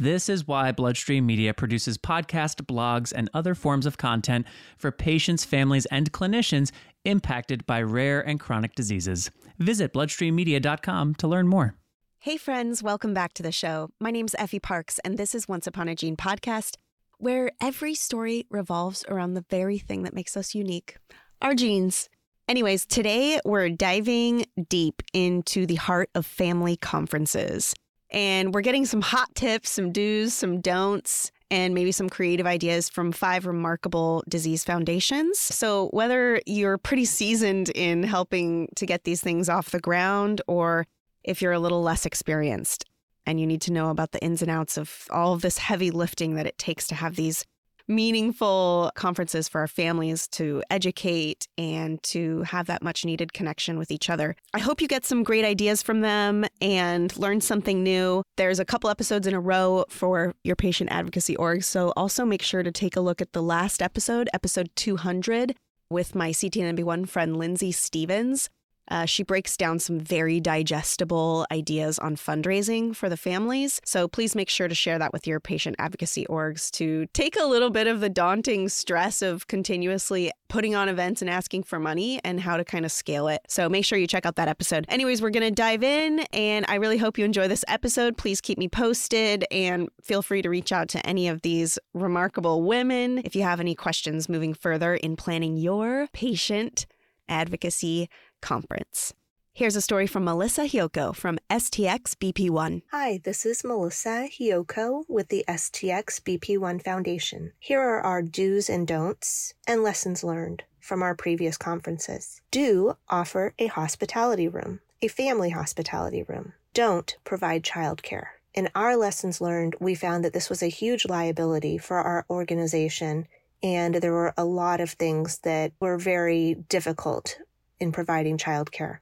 This is why Bloodstream Media produces podcasts, blogs, and other forms of content for patients, families, and clinicians impacted by rare and chronic diseases. Visit bloodstreammedia.com to learn more. Hey, friends, welcome back to the show. My name's Effie Parks, and this is Once Upon a Gene podcast where every story revolves around the very thing that makes us unique our genes. Anyways, today we're diving deep into the heart of family conferences. And we're getting some hot tips, some do's, some don'ts, and maybe some creative ideas from five remarkable disease foundations. So, whether you're pretty seasoned in helping to get these things off the ground, or if you're a little less experienced, and you need to know about the ins and outs of all of this heavy lifting that it takes to have these meaningful conferences for our families to educate and to have that much needed connection with each other. I hope you get some great ideas from them and learn something new. There's a couple episodes in a row for your patient advocacy org, so also make sure to take a look at the last episode, episode 200 with my CTNNB1 friend Lindsay Stevens. Uh, she breaks down some very digestible ideas on fundraising for the families. So please make sure to share that with your patient advocacy orgs to take a little bit of the daunting stress of continuously putting on events and asking for money and how to kind of scale it. So make sure you check out that episode. Anyways, we're going to dive in and I really hope you enjoy this episode. Please keep me posted and feel free to reach out to any of these remarkable women if you have any questions moving further in planning your patient advocacy conference. Here's a story from Melissa Hioco from STXBP1. Hi, this is Melissa Hioco with the STXBP1 Foundation. Here are our do's and don'ts and lessons learned from our previous conferences. Do offer a hospitality room, a family hospitality room. Don't provide childcare. In our lessons learned, we found that this was a huge liability for our organization and there were a lot of things that were very difficult in providing childcare.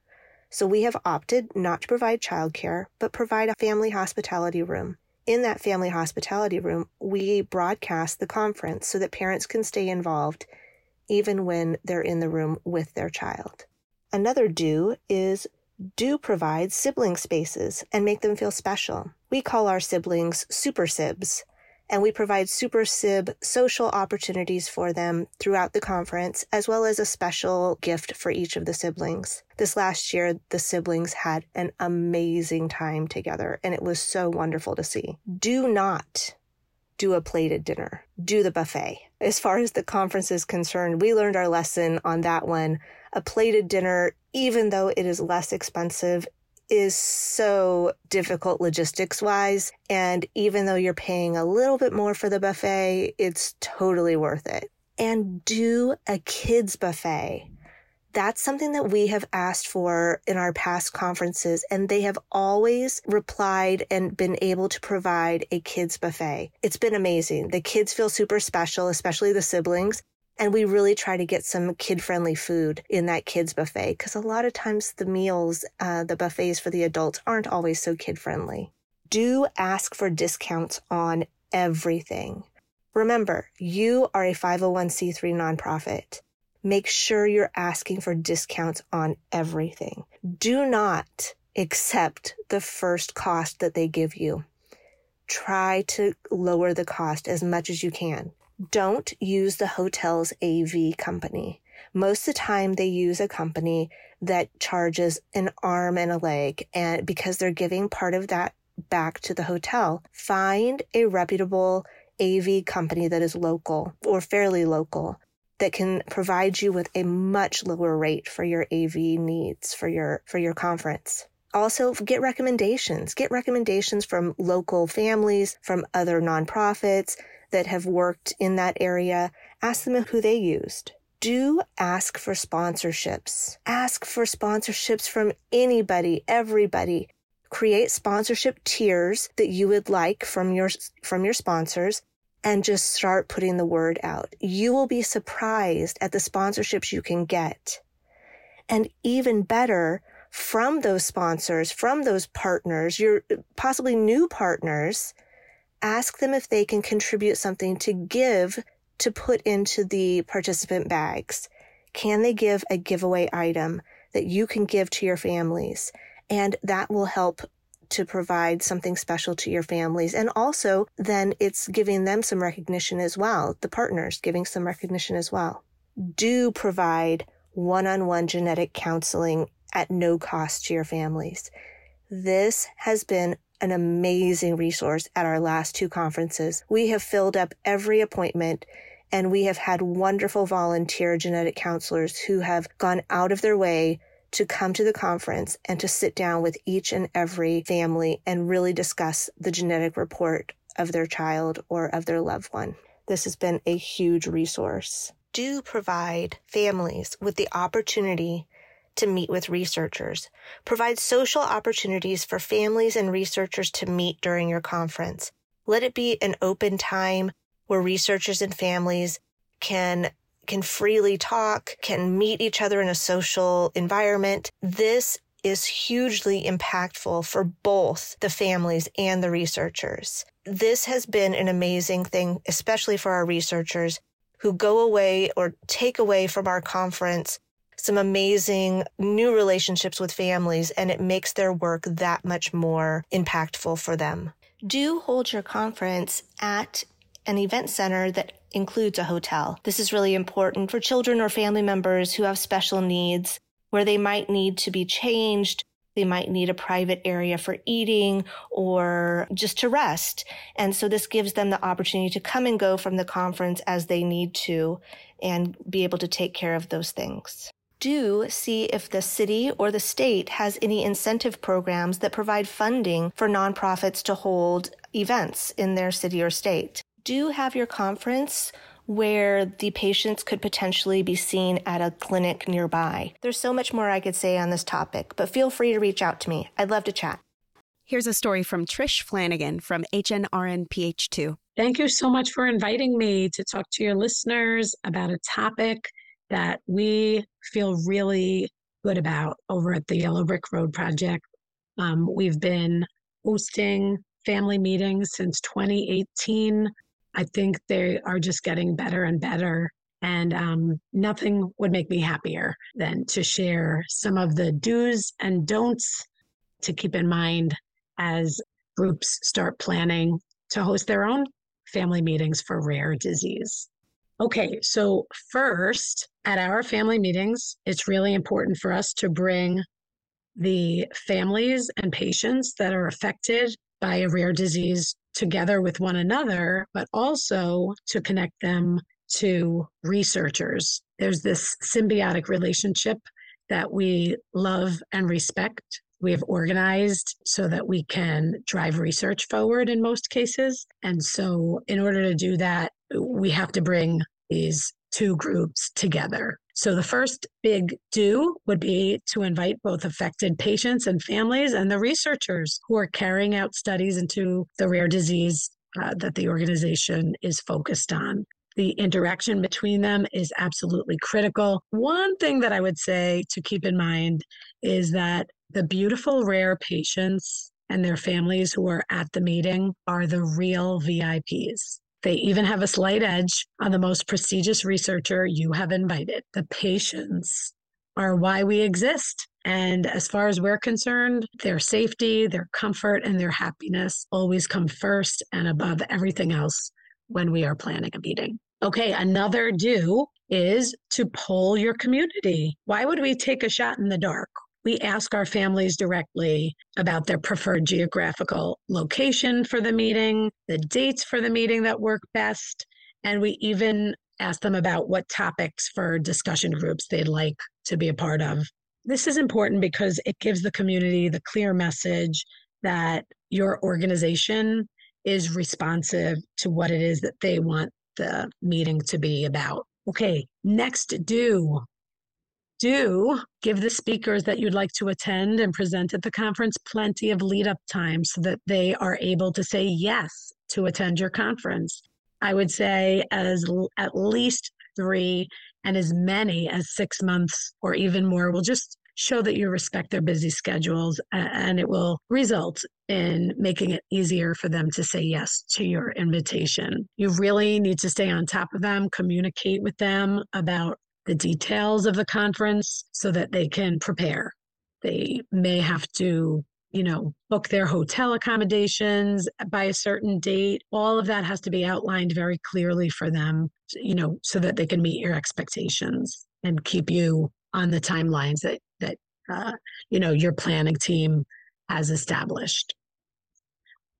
So we have opted not to provide childcare, but provide a family hospitality room. In that family hospitality room, we broadcast the conference so that parents can stay involved even when they're in the room with their child. Another do is do provide sibling spaces and make them feel special. We call our siblings super sibs and we provide Super Sib social opportunities for them throughout the conference, as well as a special gift for each of the siblings. This last year, the siblings had an amazing time together, and it was so wonderful to see. Do not do a plated dinner, do the buffet. As far as the conference is concerned, we learned our lesson on that one. A plated dinner, even though it is less expensive, is so difficult logistics wise. And even though you're paying a little bit more for the buffet, it's totally worth it. And do a kids buffet. That's something that we have asked for in our past conferences, and they have always replied and been able to provide a kids buffet. It's been amazing. The kids feel super special, especially the siblings. And we really try to get some kid friendly food in that kids buffet because a lot of times the meals, uh, the buffets for the adults aren't always so kid friendly. Do ask for discounts on everything. Remember, you are a 501c3 nonprofit. Make sure you're asking for discounts on everything. Do not accept the first cost that they give you. Try to lower the cost as much as you can don't use the hotel's AV company. Most of the time they use a company that charges an arm and a leg and because they're giving part of that back to the hotel. Find a reputable AV company that is local or fairly local that can provide you with a much lower rate for your AV needs for your for your conference. Also, get recommendations. Get recommendations from local families, from other nonprofits that have worked in that area. Ask them who they used. Do ask for sponsorships. Ask for sponsorships from anybody, everybody. Create sponsorship tiers that you would like from your from your sponsors and just start putting the word out. You will be surprised at the sponsorships you can get. And even better, from those sponsors, from those partners, your possibly new partners, ask them if they can contribute something to give to put into the participant bags. Can they give a giveaway item that you can give to your families? And that will help to provide something special to your families. And also then it's giving them some recognition as well. The partners giving some recognition as well. Do provide one-on-one genetic counseling at no cost to your families. This has been an amazing resource at our last two conferences. We have filled up every appointment and we have had wonderful volunteer genetic counselors who have gone out of their way to come to the conference and to sit down with each and every family and really discuss the genetic report of their child or of their loved one. This has been a huge resource. Do provide families with the opportunity to meet with researchers. Provide social opportunities for families and researchers to meet during your conference. Let it be an open time where researchers and families can can freely talk, can meet each other in a social environment. This is hugely impactful for both the families and the researchers. This has been an amazing thing, especially for our researchers who go away or take away from our conference some amazing new relationships with families, and it makes their work that much more impactful for them. Do hold your conference at an event center that includes a hotel. This is really important for children or family members who have special needs where they might need to be changed. They might need a private area for eating or just to rest. And so this gives them the opportunity to come and go from the conference as they need to and be able to take care of those things do see if the city or the state has any incentive programs that provide funding for nonprofits to hold events in their city or state do have your conference where the patients could potentially be seen at a clinic nearby. There's so much more I could say on this topic, but feel free to reach out to me. I'd love to chat. Here's a story from Trish Flanagan from HNRNPH2. Thank you so much for inviting me to talk to your listeners about a topic that we feel really good about over at the Yellow Brick Road Project. Um, we've been hosting family meetings since 2018 I think they are just getting better and better. And um, nothing would make me happier than to share some of the do's and don'ts to keep in mind as groups start planning to host their own family meetings for rare disease. Okay, so first, at our family meetings, it's really important for us to bring the families and patients that are affected by a rare disease together with one another, but also to connect them to researchers. There's this symbiotic relationship that we love and respect. We have organized so that we can drive research forward in most cases. And so, in order to do that, we have to bring these two groups together. So the first big do would be to invite both affected patients and families and the researchers who are carrying out studies into the rare disease uh, that the organization is focused on. The interaction between them is absolutely critical. One thing that I would say to keep in mind is that the beautiful rare patients and their families who are at the meeting are the real VIPs. They even have a slight edge on the most prestigious researcher you have invited. The patients are why we exist. And as far as we're concerned, their safety, their comfort, and their happiness always come first and above everything else when we are planning a meeting. Okay, another do is to poll your community. Why would we take a shot in the dark? We ask our families directly about their preferred geographical location for the meeting, the dates for the meeting that work best, and we even ask them about what topics for discussion groups they'd like to be a part of. This is important because it gives the community the clear message that your organization is responsive to what it is that they want the meeting to be about. Okay, next, do. Do give the speakers that you'd like to attend and present at the conference plenty of lead up time so that they are able to say yes to attend your conference. I would say as at least three and as many as six months or even more will just show that you respect their busy schedules and it will result in making it easier for them to say yes to your invitation. You really need to stay on top of them, communicate with them about the details of the conference so that they can prepare. They may have to you know, book their hotel accommodations by a certain date. All of that has to be outlined very clearly for them, you know, so that they can meet your expectations and keep you on the timelines that that uh, you know your planning team has established.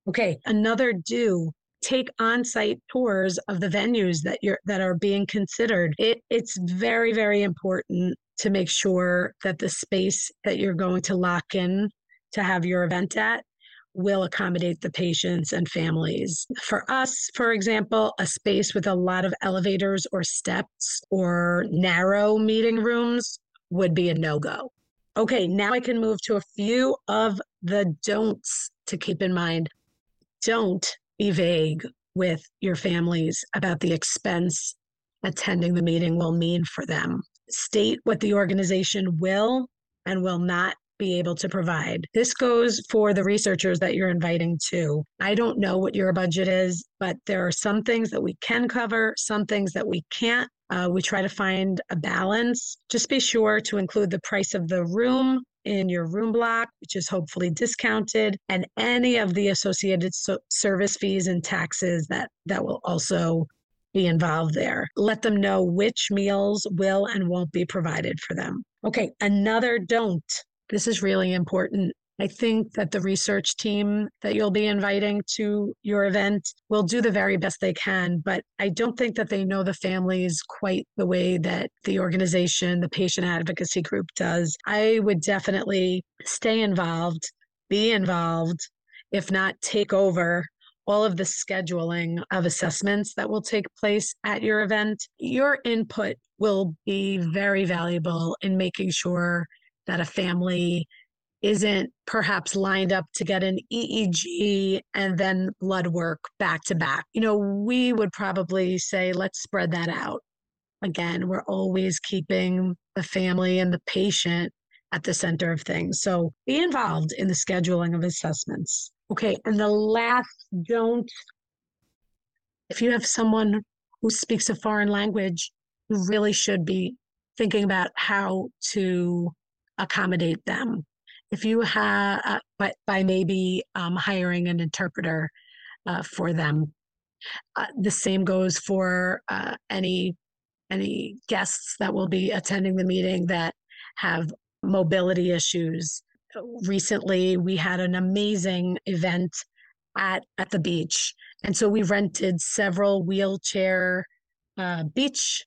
Okay, another do take on-site tours of the venues that you're that are being considered. It it's very very important to make sure that the space that you're going to lock in to have your event at will accommodate the patients and families. For us, for example, a space with a lot of elevators or steps or narrow meeting rooms would be a no go. Okay, now I can move to a few of the don'ts to keep in mind. Don't be vague with your families about the expense attending the meeting will mean for them. State what the organization will and will not be able to provide. This goes for the researchers that you're inviting to. I don't know what your budget is, but there are some things that we can cover, some things that we can't. Uh, we try to find a balance. Just be sure to include the price of the room in your room block, which is hopefully discounted, and any of the associated so- service fees and taxes that that will also be involved there. Let them know which meals will and won't be provided for them. Okay, another don't this is really important. I think that the research team that you'll be inviting to your event will do the very best they can, but I don't think that they know the families quite the way that the organization, the patient advocacy group does. I would definitely stay involved, be involved, if not take over all of the scheduling of assessments that will take place at your event. Your input will be very valuable in making sure that a family isn't perhaps lined up to get an EEG and then blood work back to back. You know, we would probably say, let's spread that out. Again, we're always keeping the family and the patient at the center of things. So be involved in the scheduling of assessments. Okay. And the last don't, if you have someone who speaks a foreign language, you really should be thinking about how to accommodate them. If you have, uh, but by maybe um, hiring an interpreter uh, for them. Uh, the same goes for uh, any any guests that will be attending the meeting that have mobility issues. Recently, we had an amazing event at at the beach, and so we rented several wheelchair uh, beach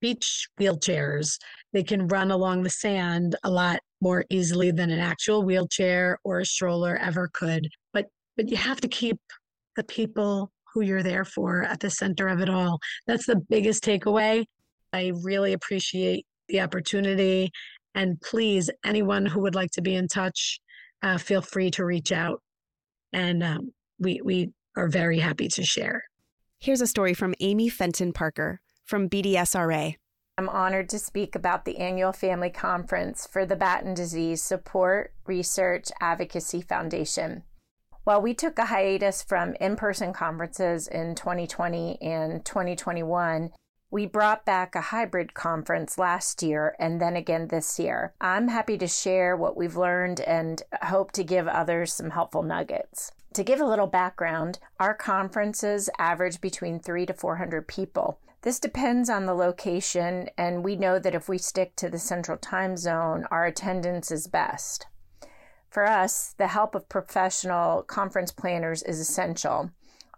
beach wheelchairs. They can run along the sand a lot more easily than an actual wheelchair or a stroller ever could. But but you have to keep the people who you're there for at the center of it all. That's the biggest takeaway. I really appreciate the opportunity. And please, anyone who would like to be in touch, uh, feel free to reach out. And um, we, we are very happy to share. Here's a story from Amy Fenton Parker from BDSRA. I'm honored to speak about the annual family conference for the Batten Disease Support Research Advocacy Foundation. While we took a hiatus from in person conferences in 2020 and 2021, we brought back a hybrid conference last year and then again this year. I'm happy to share what we've learned and hope to give others some helpful nuggets. To give a little background, our conferences average between 3 to 400 people. This depends on the location, and we know that if we stick to the central time zone, our attendance is best. For us, the help of professional conference planners is essential.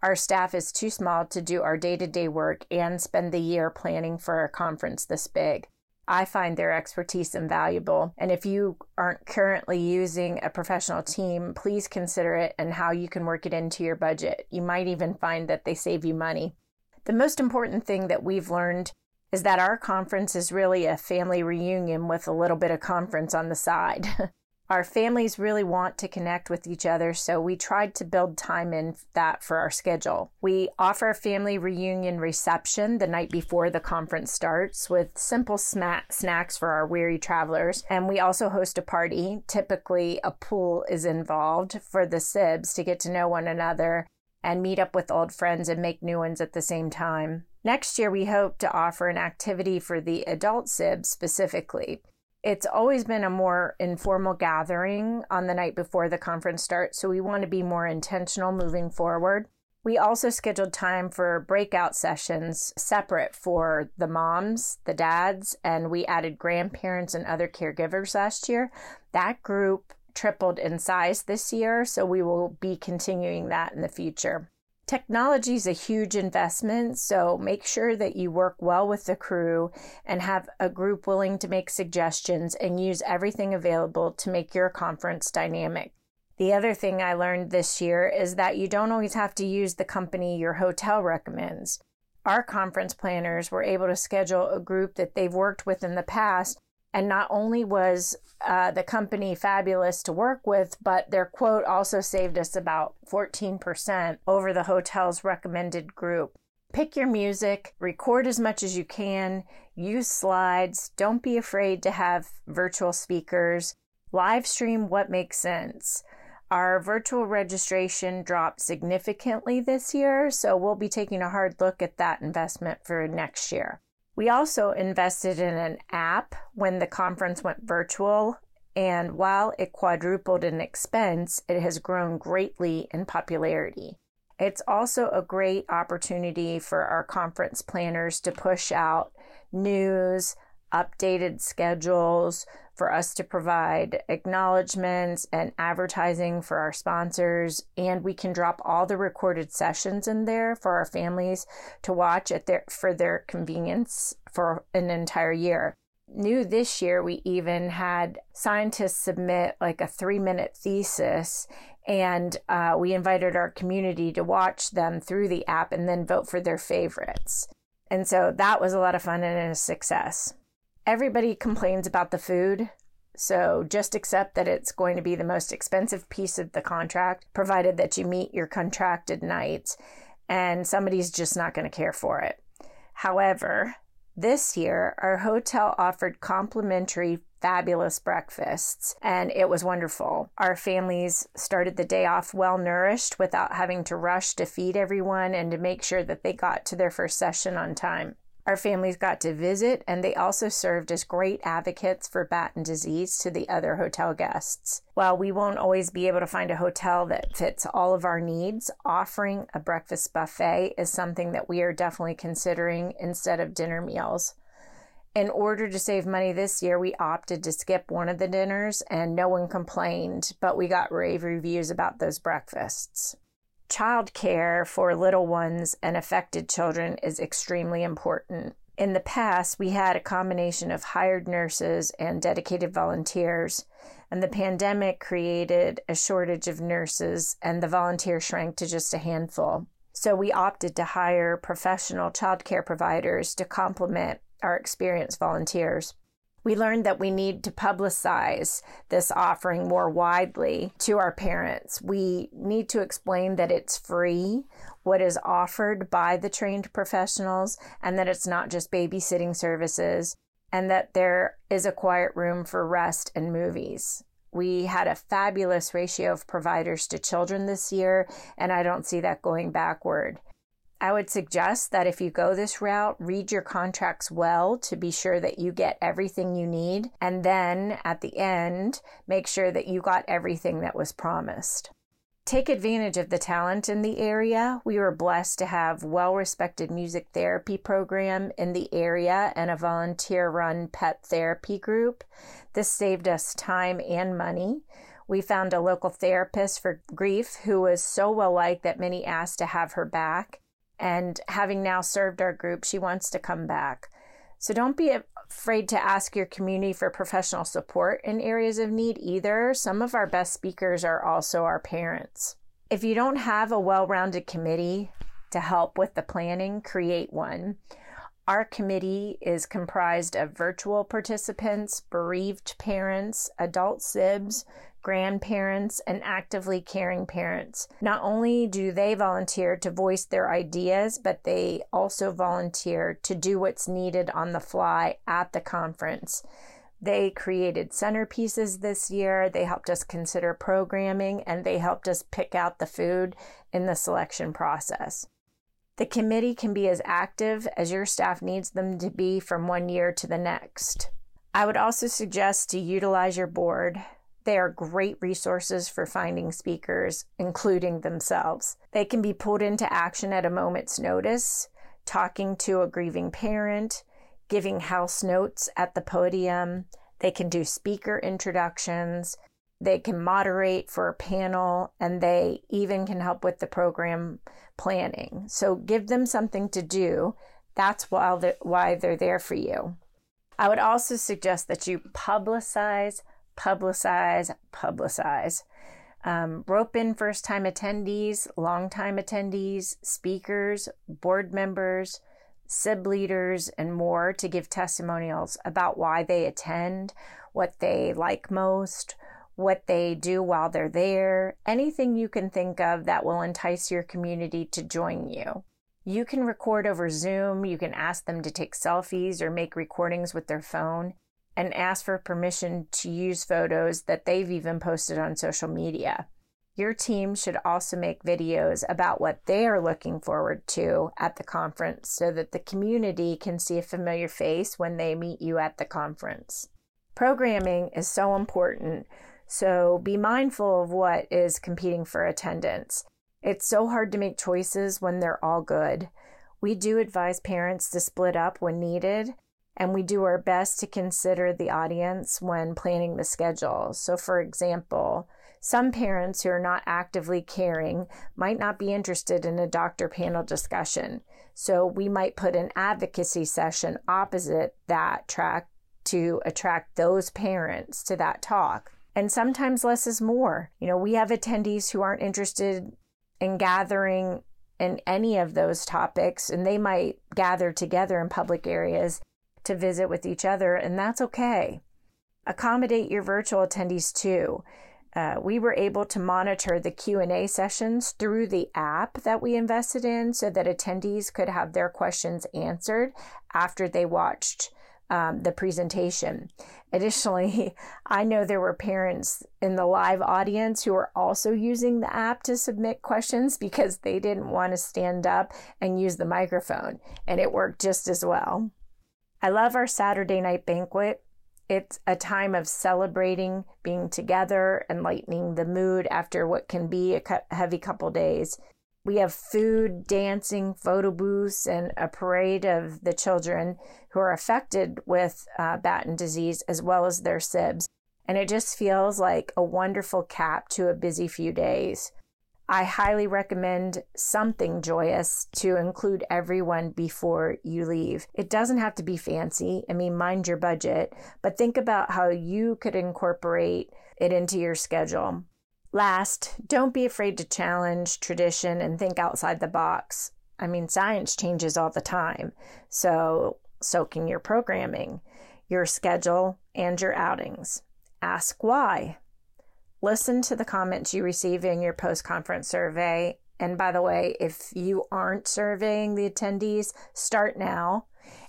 Our staff is too small to do our day to day work and spend the year planning for a conference this big. I find their expertise invaluable. And if you aren't currently using a professional team, please consider it and how you can work it into your budget. You might even find that they save you money. The most important thing that we've learned is that our conference is really a family reunion with a little bit of conference on the side. our families really want to connect with each other, so we tried to build time in that for our schedule. We offer a family reunion reception the night before the conference starts with simple snacks for our weary travelers, and we also host a party. Typically, a pool is involved for the SIBs to get to know one another and meet up with old friends and make new ones at the same time. Next year, we hope to offer an activity for the adult SIBs specifically. It's always been a more informal gathering on the night before the conference starts, so we want to be more intentional moving forward. We also scheduled time for breakout sessions separate for the moms, the dads, and we added grandparents and other caregivers last year. That group tripled in size this year, so we will be continuing that in the future. Technology is a huge investment, so make sure that you work well with the crew and have a group willing to make suggestions and use everything available to make your conference dynamic. The other thing I learned this year is that you don't always have to use the company your hotel recommends. Our conference planners were able to schedule a group that they've worked with in the past and not only was uh, the company fabulous to work with, but their quote also saved us about 14% over the hotel's recommended group. Pick your music, record as much as you can, use slides, don't be afraid to have virtual speakers, live stream what makes sense. Our virtual registration dropped significantly this year, so we'll be taking a hard look at that investment for next year. We also invested in an app when the conference went virtual, and while it quadrupled in expense, it has grown greatly in popularity. It's also a great opportunity for our conference planners to push out news, updated schedules, for us to provide acknowledgments and advertising for our sponsors. And we can drop all the recorded sessions in there for our families to watch at their, for their convenience for an entire year. New this year, we even had scientists submit like a three minute thesis and uh, we invited our community to watch them through the app and then vote for their favorites. And so that was a lot of fun and a success everybody complains about the food. So just accept that it's going to be the most expensive piece of the contract, provided that you meet your contracted nights, and somebody's just not going to care for it. However, this year, our hotel offered complimentary fabulous breakfasts, and it was wonderful. Our families started the day off well nourished without having to rush to feed everyone and to make sure that they got to their first session on time. Our families got to visit, and they also served as great advocates for Batten disease to the other hotel guests. While we won't always be able to find a hotel that fits all of our needs, offering a breakfast buffet is something that we are definitely considering instead of dinner meals. In order to save money this year, we opted to skip one of the dinners, and no one complained, but we got rave reviews about those breakfasts. Childcare for little ones and affected children is extremely important. In the past, we had a combination of hired nurses and dedicated volunteers, and the pandemic created a shortage of nurses, and the volunteers shrank to just a handful. So we opted to hire professional childcare providers to complement our experienced volunteers we learned that we need to publicize this offering more widely to our parents. We need to explain that it's free, what is offered by the trained professionals, and that it's not just babysitting services, and that there is a quiet room for rest and movies. We had a fabulous ratio of providers to children this year, and I don't see that going backward. I would suggest that if you go this route, read your contracts well to be sure that you get everything you need. And then at the end, make sure that you got everything that was promised. Take advantage of the talent in the area. We were blessed to have well-respected music therapy program in the area and a volunteer-run pet therapy group. This saved us time and money. We found a local therapist for grief who was so well liked that many asked to have her back. And having now served our group, she wants to come back. So don't be afraid to ask your community for professional support in areas of need either. Some of our best speakers are also our parents. If you don't have a well rounded committee to help with the planning, create one. Our committee is comprised of virtual participants, bereaved parents, adult SIBs, grandparents, and actively caring parents. Not only do they volunteer to voice their ideas, but they also volunteer to do what's needed on the fly at the conference. They created centerpieces this year. They helped us consider programming and they helped us pick out the food in the selection process. The committee can be as active as your staff needs them to be from one year to the next. I would also suggest to utilize your board. They are great resources for finding speakers, including themselves. They can be pulled into action at a moment's notice, talking to a grieving parent, giving house notes at the podium. They can do speaker introductions. They can moderate for a panel, and they even can help with the program planning. So give them something to do. That's why they're, why they're there for you. I would also suggest that you publicize, publicize, publicize. Um, rope in first time attendees, long time attendees, speakers, board members, SIB leaders, and more to give testimonials about why they attend, what they like most, what they do while they're there, anything you can think of that will entice your community to join you. You can record over Zoom, you can ask them to take selfies or make recordings with their phone, and ask for permission to use photos that they've even posted on social media. Your team should also make videos about what they are looking forward to at the conference so that the community can see a familiar face when they meet you at the conference. Programming is so important so be mindful of what is competing for attendance. It's so hard to make choices when they're all good. We do advise parents to split up when needed, and we do our best to consider the audience when planning the schedule. So, for example, some parents who are not actively caring might not be interested in a doctor panel discussion. So, we might put an advocacy session opposite that track to attract those parents to that talk. And sometimes less is more. You know, we have attendees who aren't interested in gathering in any of those topics, and they might gather together in public areas to visit with each other, and that's okay. Accommodate your virtual attendees too. Uh, we were able to monitor the q&a sessions through the app that we invested in so that attendees could have their questions answered after they watched um, the presentation. Additionally, I know there were parents in the live audience who were also using the app to submit questions because they didn't want to stand up and use the microphone, and it worked just as well. I love our Saturday night banquet. It's a time of celebrating, being together, and lightening the mood after what can be a heavy couple days. We have food, dancing, photo booths, and a parade of the children who are affected with uh, Batten disease as well as their SIBs. And it just feels like a wonderful cap to a busy few days. I highly recommend something joyous to include everyone before you leave. It doesn't have to be fancy. I mean, mind your budget, but think about how you could incorporate it into your schedule. Last, don't be afraid to challenge tradition and think outside the box. I mean, science changes all the time. So, soaking your programming, your schedule, and your outings. Ask why. Listen to the comments you receive in your post conference survey. And by the way, if you aren't surveying the attendees, start now.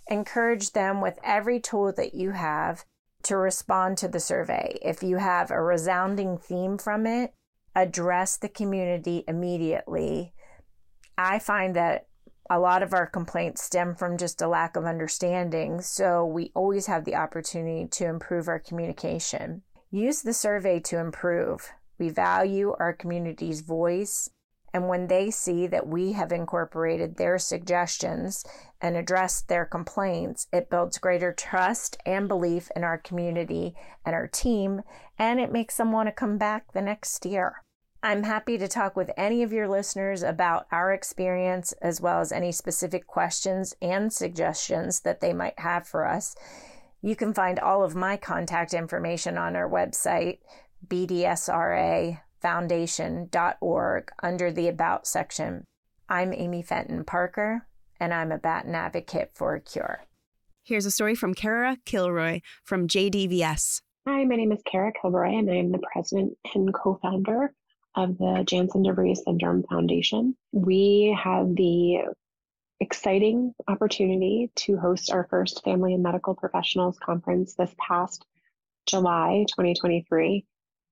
Encourage them with every tool that you have to respond to the survey. If you have a resounding theme from it, address the community immediately. I find that a lot of our complaints stem from just a lack of understanding, so we always have the opportunity to improve our communication. Use the survey to improve. We value our community's voice And when they see that we have incorporated their suggestions and addressed their complaints, it builds greater trust and belief in our community and our team, and it makes them want to come back the next year. I'm happy to talk with any of your listeners about our experience, as well as any specific questions and suggestions that they might have for us. You can find all of my contact information on our website, bdsrafoundation.org, under the About section. I'm Amy Fenton Parker, and I'm a Batten advocate for a cure. Here's a story from Kara Kilroy from JDVS. Hi, my name is Kara Kilroy, and I'm the president and co founder of the Jansen de Vries Syndrome Foundation. We have the exciting opportunity to host our first Family and Medical Professionals Conference this past July 2023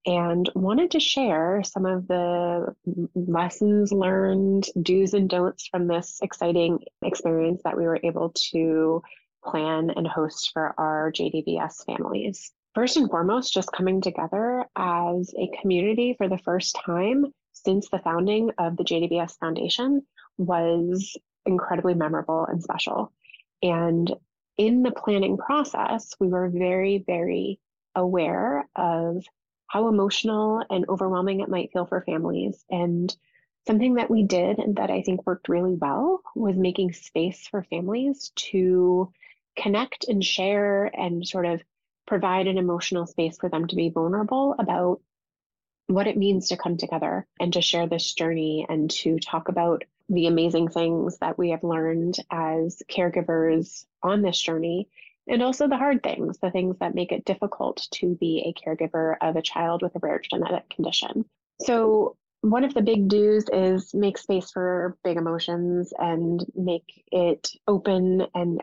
and wanted to share some of the lessons learned, do's and don'ts from this exciting experience that we were able to plan and host for our JDVS families. First and foremost, just coming together as a community for the first time since the founding of the JDVS Foundation was incredibly memorable and special. And in the planning process, we were very, very aware of how emotional and overwhelming it might feel for families. And something that we did and that I think worked really well was making space for families to connect and share and sort of provide an emotional space for them to be vulnerable about what it means to come together and to share this journey and to talk about the amazing things that we have learned as caregivers on this journey and also the hard things, the things that make it difficult to be a caregiver of a child with a rare genetic condition. So, one of the big do's is make space for big emotions and make it open and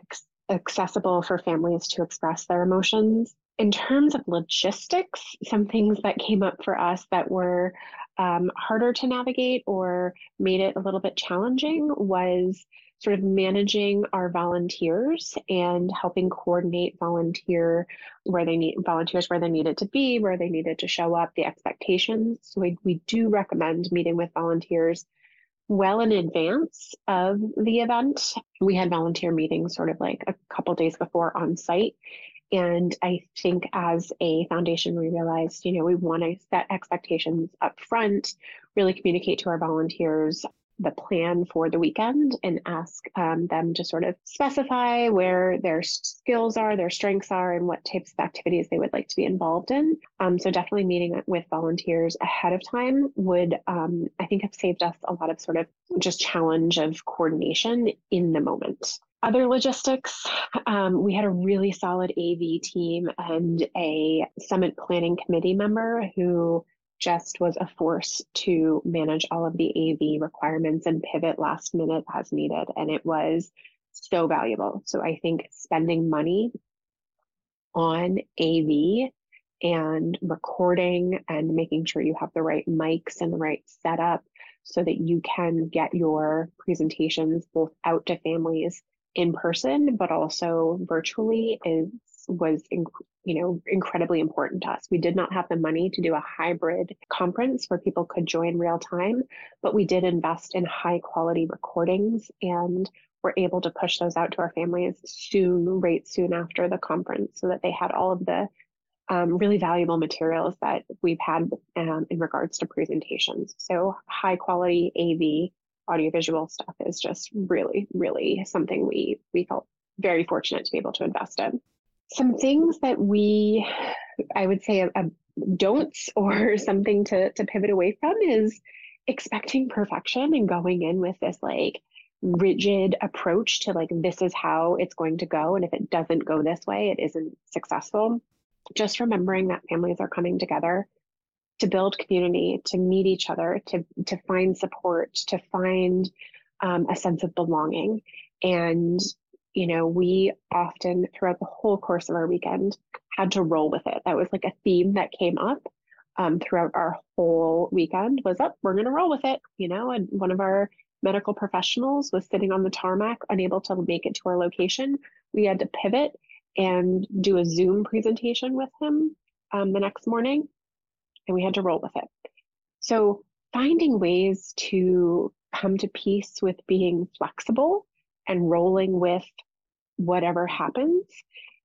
accessible for families to express their emotions. In terms of logistics, some things that came up for us that were um, harder to navigate or made it a little bit challenging was sort of managing our volunteers and helping coordinate volunteer where they need volunteers where they needed to be, where they needed to show up, the expectations. So we, we do recommend meeting with volunteers well in advance of the event. We had volunteer meetings sort of like a couple days before on site. And I think as a foundation, we realized, you know, we want to set expectations up front, really communicate to our volunteers the plan for the weekend and ask um, them to sort of specify where their skills are, their strengths are, and what types of activities they would like to be involved in. Um, so, definitely meeting with volunteers ahead of time would, um, I think, have saved us a lot of sort of just challenge of coordination in the moment. Other logistics, um, we had a really solid AV team and a summit planning committee member who just was a force to manage all of the AV requirements and pivot last minute as needed. And it was so valuable. So I think spending money on AV and recording and making sure you have the right mics and the right setup so that you can get your presentations both out to families in person but also virtually is was you know incredibly important to us. We did not have the money to do a hybrid conference where people could join real time, but we did invest in high quality recordings and were able to push those out to our families soon, right soon after the conference, so that they had all of the um, really valuable materials that we've had um, in regards to presentations. So high quality AV audiovisual stuff is just really, really something we we felt very fortunate to be able to invest in some things that we, I would say, uh, a, a don'ts or something to, to pivot away from is expecting perfection and going in with this like rigid approach to like, this is how it's going to go. And if it doesn't go this way, it isn't successful. Just remembering that families are coming together to build community, to meet each other, to, to find support, to find um, a sense of belonging. And you know, we often throughout the whole course of our weekend had to roll with it. That was like a theme that came up um, throughout our whole weekend was up, oh, we're going to roll with it, you know, and one of our medical professionals was sitting on the tarmac, unable to make it to our location. We had to pivot and do a Zoom presentation with him um, the next morning, and we had to roll with it. So finding ways to come to peace with being flexible and rolling with whatever happens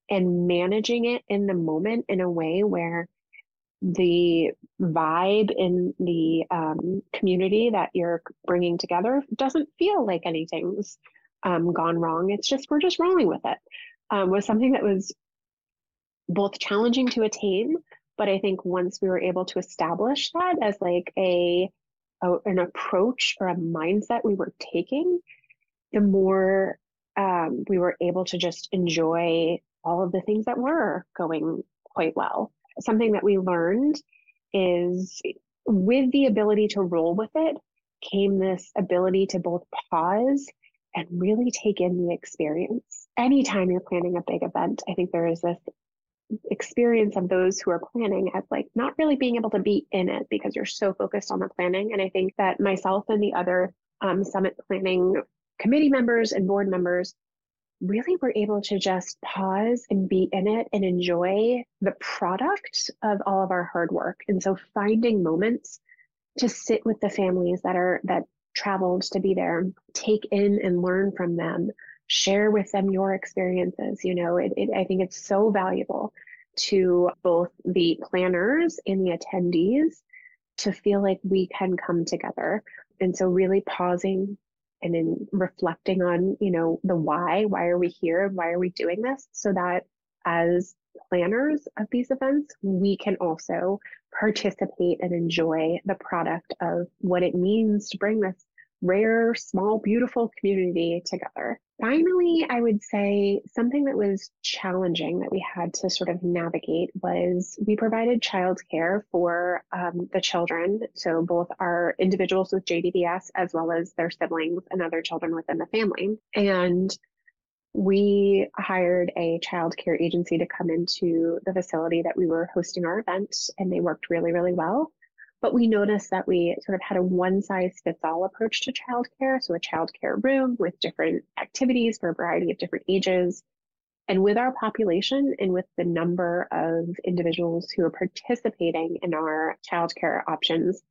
and managing it in the moment in a way where the vibe in the um, community that you're bringing together doesn't feel like anything's um, gone wrong. It's just, we're just rolling with it. Um, was something that was both challenging to attain, but I think once we were able to establish that as like a, a an approach or a mindset we were taking, the more um, we were able to just enjoy all of the things that were going quite well. Something that we learned is with the ability to roll with it came this ability to both pause and really take in the experience. Anytime you're planning a big event, I think there is this experience of those who are planning as like not really being able to be in it because you're so focused on the planning. And I think that myself and the other um, summit planning committee members and board members really were able to just pause and be in it and enjoy the product of all of our hard work. And so finding moments to sit with the families that are that traveled to be there, take in and learn from them, share with them your experiences. You know, it, it I think it's so valuable to both the planners and the attendees to feel like we can come together. And so really pausing and in reflecting on, you know, the why, why are we here? Why are we doing this? So that as planners of these events, we can also participate and enjoy the product of what it means to bring this rare, small, beautiful community together. Finally, I would say something that was challenging that we had to sort of navigate was we provided childcare for um, the children. So, both our individuals with JDVS as well as their siblings and other children within the family. And we hired a childcare agency to come into the facility that we were hosting our event, and they worked really, really well. But we noticed that we sort of had a one size fits all approach to childcare. So, a childcare room with different activities for a variety of different ages. And with our population and with the number of individuals who are participating in our childcare options,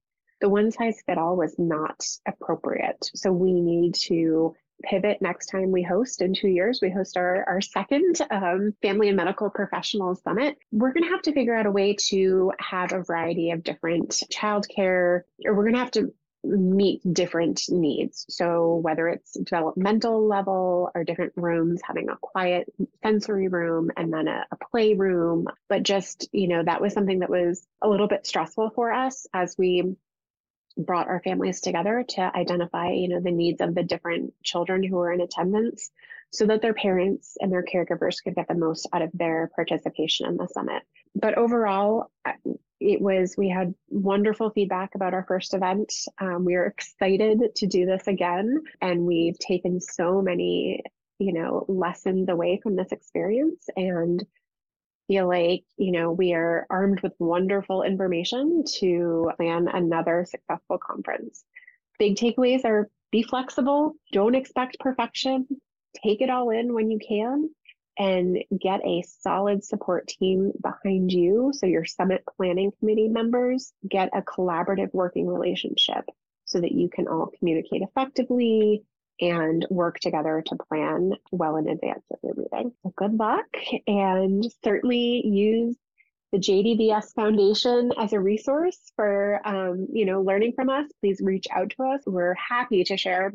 the one size fit all was not appropriate. So, we need to pivot next time we host in two years. We host our, our second um, Family and Medical Professionals Summit. We're going to have to figure out a way to have a variety of different childcare, or we're going to have to meet different needs. So whether it's developmental level or different rooms, having a quiet sensory room and then a, a play room, but just, you know, that was something that was a little bit stressful for us as we brought our families together to identify, you know, the needs of the different children who were in attendance so that their parents and their caregivers could get the most out of their participation in the summit. But overall, it was, we had wonderful feedback about our first event. Um, we are excited to do this again, and we've taken so many, you know, lessons away from this experience. And feel like, you know, we are armed with wonderful information to plan another successful conference. Big takeaways are be flexible, don't expect perfection, take it all in when you can, and get a solid support team behind you. So, your summit planning committee members get a collaborative working relationship so that you can all communicate effectively, and work together to plan well in advance of your meeting. So good luck and certainly use the JDVS Foundation as a resource for um, you know learning from us. Please reach out to us. We're happy to share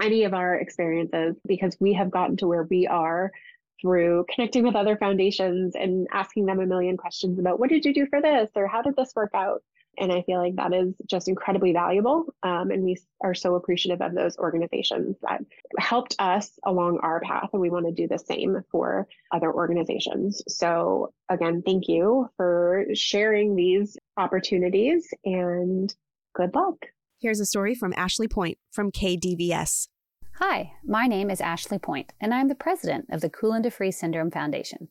any of our experiences because we have gotten to where we are through connecting with other foundations and asking them a million questions about what did you do for this or how did this work out and I feel like that is just incredibly valuable. Um, and we are so appreciative of those organizations that helped us along our path. And we want to do the same for other organizations. So, again, thank you for sharing these opportunities and good luck. Here's a story from Ashley Point from KDVS. Hi, my name is Ashley Point, and I'm the president of the Koolen de Syndrome Foundation.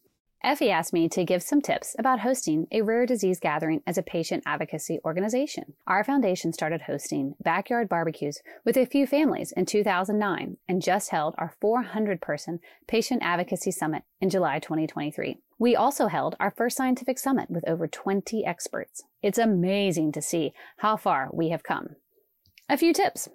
Effie asked me to give some tips about hosting a rare disease gathering as a patient advocacy organization. Our foundation started hosting backyard barbecues with a few families in 2009 and just held our 400 person patient advocacy summit in July 2023. We also held our first scientific summit with over 20 experts. It's amazing to see how far we have come. A few tips.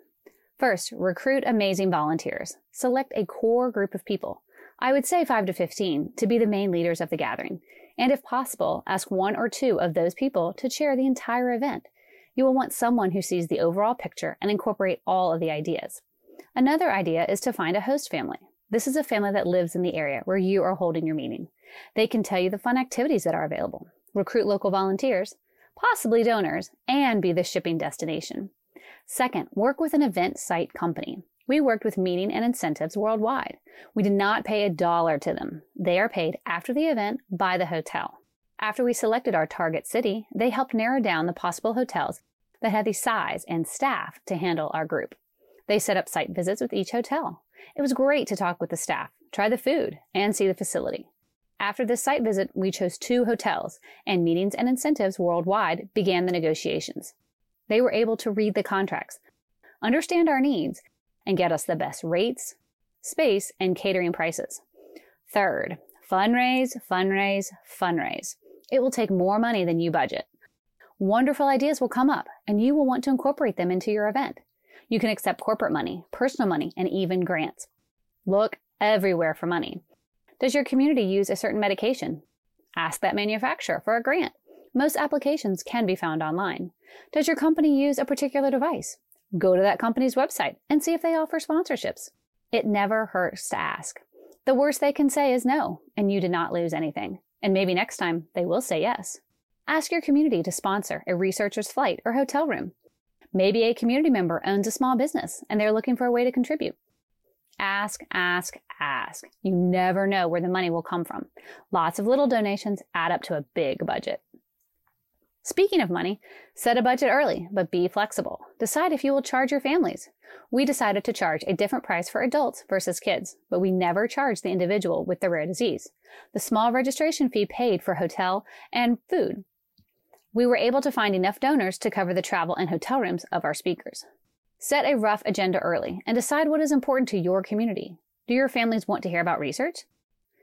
First, recruit amazing volunteers. Select a core group of people I would say 5 to 15 to be the main leaders of the gathering, and if possible, ask one or two of those people to chair the entire event. You will want someone who sees the overall picture and incorporate all of the ideas. Another idea is to find a host family. This is a family that lives in the area where you are holding your meeting. They can tell you the fun activities that are available, recruit local volunteers, possibly donors, and be the shipping destination. Second, work with an event site company. We worked with meeting and incentives worldwide. We did not pay a dollar to them. They are paid after the event by the hotel. After we selected our target city, they helped narrow down the possible hotels that had the size and staff to handle our group. They set up site visits with each hotel. It was great to talk with the staff, try the food, and see the facility. After this site visit, we chose two hotels, and meetings and incentives worldwide began the negotiations. They were able to read the contracts, understand our needs, and get us the best rates, space, and catering prices. Third, fundraise, fundraise, fundraise. It will take more money than you budget. Wonderful ideas will come up, and you will want to incorporate them into your event. You can accept corporate money, personal money, and even grants. Look everywhere for money. Does your community use a certain medication? Ask that manufacturer for a grant. Most applications can be found online. Does your company use a particular device? Go to that company's website and see if they offer sponsorships. It never hurts to ask. The worst they can say is no, and you did not lose anything. And maybe next time they will say yes. Ask your community to sponsor a researcher's flight or hotel room. Maybe a community member owns a small business and they're looking for a way to contribute. Ask, ask, ask. You never know where the money will come from. Lots of little donations add up to a big budget. Speaking of money, set a budget early, but be flexible. Decide if you will charge your families. We decided to charge a different price for adults versus kids, but we never charged the individual with the rare disease. The small registration fee paid for hotel and food. We were able to find enough donors to cover the travel and hotel rooms of our speakers. Set a rough agenda early and decide what is important to your community. Do your families want to hear about research?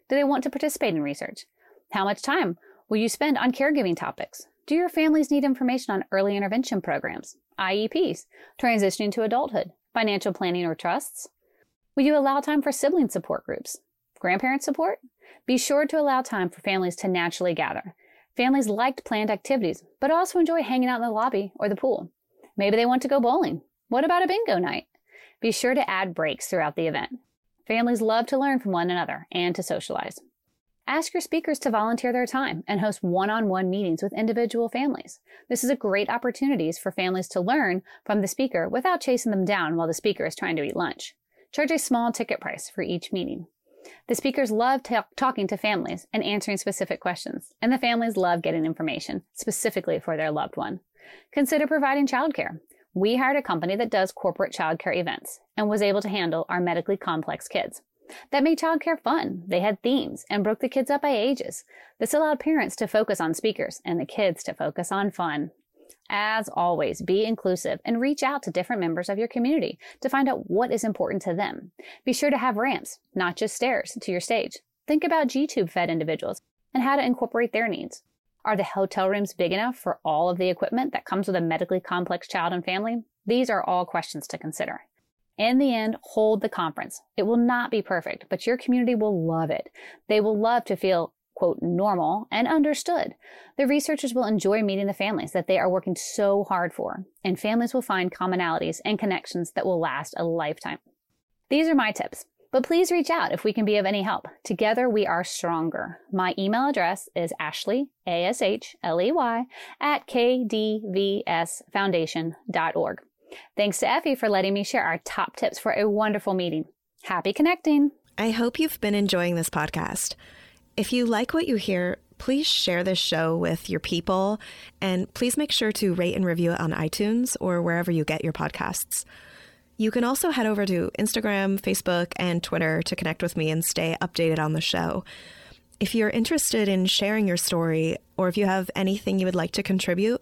Do they want to participate in research? How much time will you spend on caregiving topics? Do your families need information on early intervention programs, IEPs, transitioning to adulthood, financial planning or trusts? Will you allow time for sibling support groups? Grandparent support? Be sure to allow time for families to naturally gather. Families liked planned activities, but also enjoy hanging out in the lobby or the pool. Maybe they want to go bowling. What about a bingo night? Be sure to add breaks throughout the event. Families love to learn from one another and to socialize. Ask your speakers to volunteer their time and host one on one meetings with individual families. This is a great opportunity for families to learn from the speaker without chasing them down while the speaker is trying to eat lunch. Charge a small ticket price for each meeting. The speakers love talking to families and answering specific questions, and the families love getting information specifically for their loved one. Consider providing childcare. We hired a company that does corporate childcare events and was able to handle our medically complex kids. That made childcare fun. They had themes and broke the kids up by ages. This allowed parents to focus on speakers and the kids to focus on fun. As always, be inclusive and reach out to different members of your community to find out what is important to them. Be sure to have ramps, not just stairs, to your stage. Think about G-tube fed individuals and how to incorporate their needs. Are the hotel rooms big enough for all of the equipment that comes with a medically complex child and family? These are all questions to consider. In the end, hold the conference. It will not be perfect, but your community will love it. They will love to feel quote, normal and understood. The researchers will enjoy meeting the families that they are working so hard for, and families will find commonalities and connections that will last a lifetime. These are my tips, but please reach out if we can be of any help. Together we are stronger. My email address is ashley, A-S-H-L-E-Y, at kdvsfoundation.org. Thanks to Effie for letting me share our top tips for a wonderful meeting. Happy connecting. I hope you've been enjoying this podcast. If you like what you hear, please share this show with your people and please make sure to rate and review it on iTunes or wherever you get your podcasts. You can also head over to Instagram, Facebook, and Twitter to connect with me and stay updated on the show. If you're interested in sharing your story, or if you have anything you would like to contribute,